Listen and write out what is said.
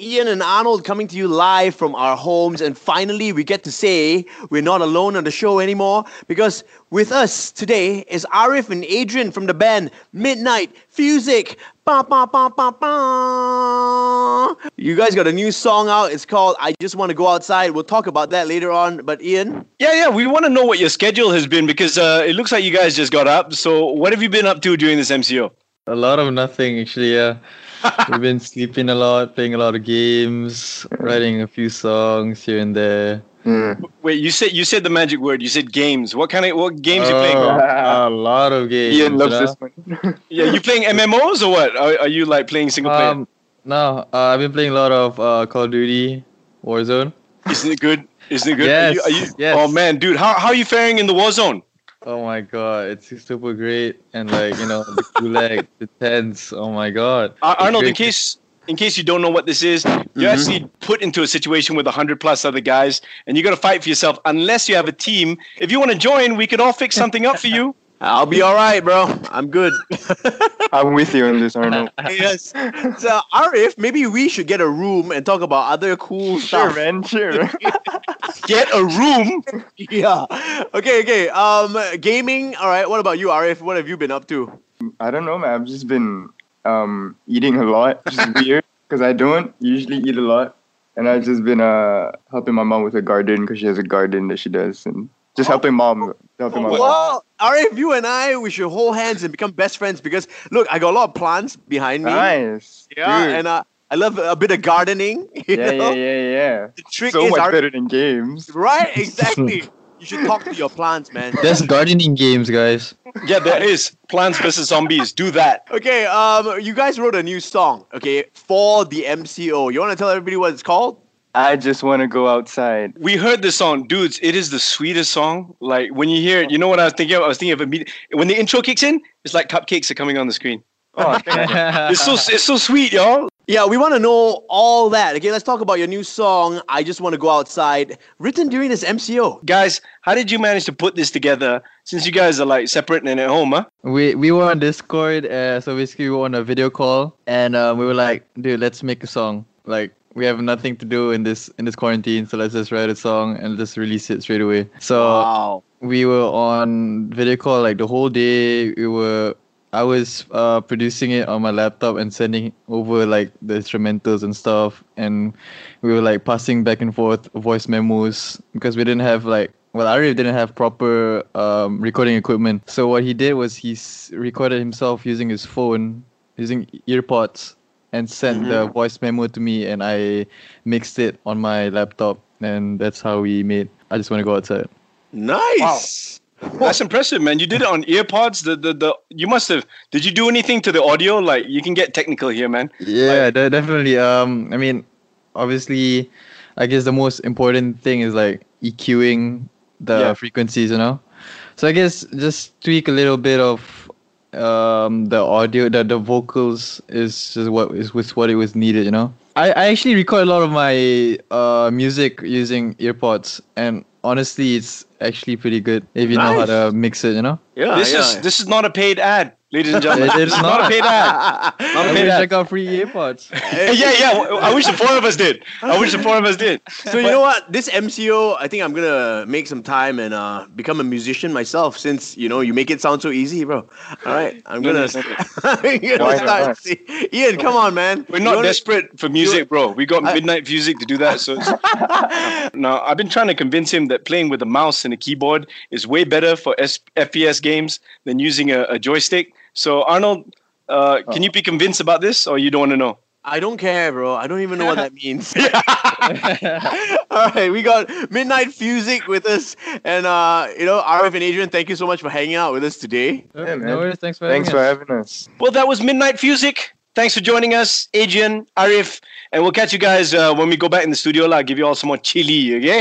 Ian and Arnold coming to you live from our homes, and finally we get to say we're not alone on the show anymore because with us today is Arif and Adrian from the band Midnight Fusic. You guys got a new song out. It's called I Just Want to Go Outside. We'll talk about that later on. But Ian? Yeah, yeah, we want to know what your schedule has been because uh, it looks like you guys just got up. So, what have you been up to during this MCO? A lot of nothing, actually. Yeah, we've been sleeping a lot, playing a lot of games, writing a few songs here and there. Wait, you said you said the magic word. You said games. What kind of what games you playing? Oh, a lot of games. Ian loves you know? this one. Yeah, you playing MMOs or what? Are, are you like playing single player? Um, no, uh, I've been playing a lot of uh, Call of Duty, Warzone. Isn't it good? Isn't it good? Yes, Are you, are you, yes. Oh man, dude, how how are you faring in the war zone? Oh my god, it's super great, and like you know the gulag, the tents. Oh my god. Uh, It's Arnold, in case in case you don't know what this is, you're Mhm. actually put into a situation with hundred plus other guys, and you got to fight for yourself. Unless you have a team, if you want to join, we can all fix something up for you. I'll be all right, bro. I'm good. I'm with you on this, Arnold. yes. So, Arif, maybe we should get a room and talk about other cool Sure, stuff. man. Sure. Get a room. Yeah. Okay, okay. Um, gaming. All right. What about you, Arif? What have you been up to? I don't know, man. I've just been um, eating a lot, which is weird because I don't usually eat a lot, and I've just been uh, helping my mom with her garden because she has a garden that she does, and just helping mom, helping my mom. Well, Arif, you and I, we should hold hands and become best friends because look, I got a lot of plants behind me. Nice. Yeah, Dude. and uh, I love a bit of gardening. You yeah, know? yeah, yeah, yeah. The trick So is, much Arif, better than games. right? Exactly. you should talk to your plants, man. There's gardening games, guys. Yeah, there is Plants vs Zombies. Do that. Okay, um, you guys wrote a new song, okay, for the MCO. You want to tell everybody what it's called? I just want to go outside. We heard this song, dudes. It is the sweetest song. Like when you hear it, you know what I was thinking of? I was thinking of a meet- when the intro kicks in. It's like cupcakes are coming on the screen. Oh. It's so it's so sweet, y'all. Yeah, we want to know all that. Okay, let's talk about your new song, I Just Want to Go Outside, written during this MCO. Guys, how did you manage to put this together? Since you guys are like separate and at home, huh? We we were on Discord, uh, so basically we were on a video call, and um, we were like, dude, let's make a song. Like we have nothing to do in this in this quarantine, so let's just write a song and just release it straight away. So Wow. we were on video call like the whole day. We were I was uh, producing it on my laptop and sending over like the instrumentals and stuff, and we were like passing back and forth voice memos because we didn't have like well, Arif didn't have proper um, recording equipment. So what he did was he s- recorded himself using his phone, using earpods, and sent the voice memo to me, and I mixed it on my laptop, and that's how we made. I just want to go outside. Nice. That's impressive, man. You did it on earpods. The, the the you must have. Did you do anything to the audio? Like you can get technical here, man. Yeah, de- definitely. Um, I mean, obviously, I guess the most important thing is like EQing the Yeah. frequencies, you know. So I guess just tweak a little bit of um the audio, the the vocals is just what is was what it was needed, you know. I I actually record a lot of my uh music using earpods, and honestly, it's actually pretty good if you know how to mix it, you know. Yeah, this yeah. is this is not a paid ad, ladies and gentlemen. It is This is not a not. paid ad. Not a I paid wish ad. I got free earpods. yeah, yeah. I wish the four of us did. I wish the four of us did. So you know what? This MCO, I think I'm gonna make some time and uh, become a musician myself. Since you know you make it sound so easy, bro. All right, I'm No, gonna, no, no, I'm gonna Why start. not? Ian, come on, man. We're not wanna- desperate for music, bro. We got I- Midnight Fusic to do that. So it's- now I've been trying to convince him that playing with a mouse and a keyboard is way better for S- FPS games than using a, a joystick. So Arnold, uh, can you be convinced about this, or you don't want to know? I don't care, bro. I don't even know what that means. All right, we got Midnight Fusic with us, and uh, you know, Arif and Adrian, thank you so much for hanging out with us today. Yeah, man. no worries. Thanks for Thanks having for us. having us. Well, that was Midnight Fusic. Thanks for joining us, Adrian, Arif, and we'll catch you guys uh, when we go back in the studio. I'll give you all some more chili, okay?